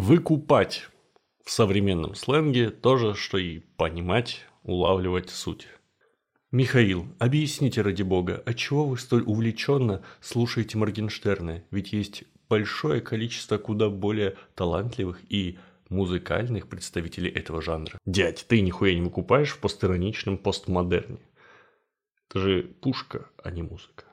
Выкупать в современном сленге тоже, что и понимать, улавливать суть. Михаил, объясните ради бога, отчего вы столь увлеченно слушаете Моргенштерна? Ведь есть большое количество куда более талантливых и музыкальных представителей этого жанра. Дядь, ты нихуя не выкупаешь в постироничном постмодерне. Это же пушка, а не музыка.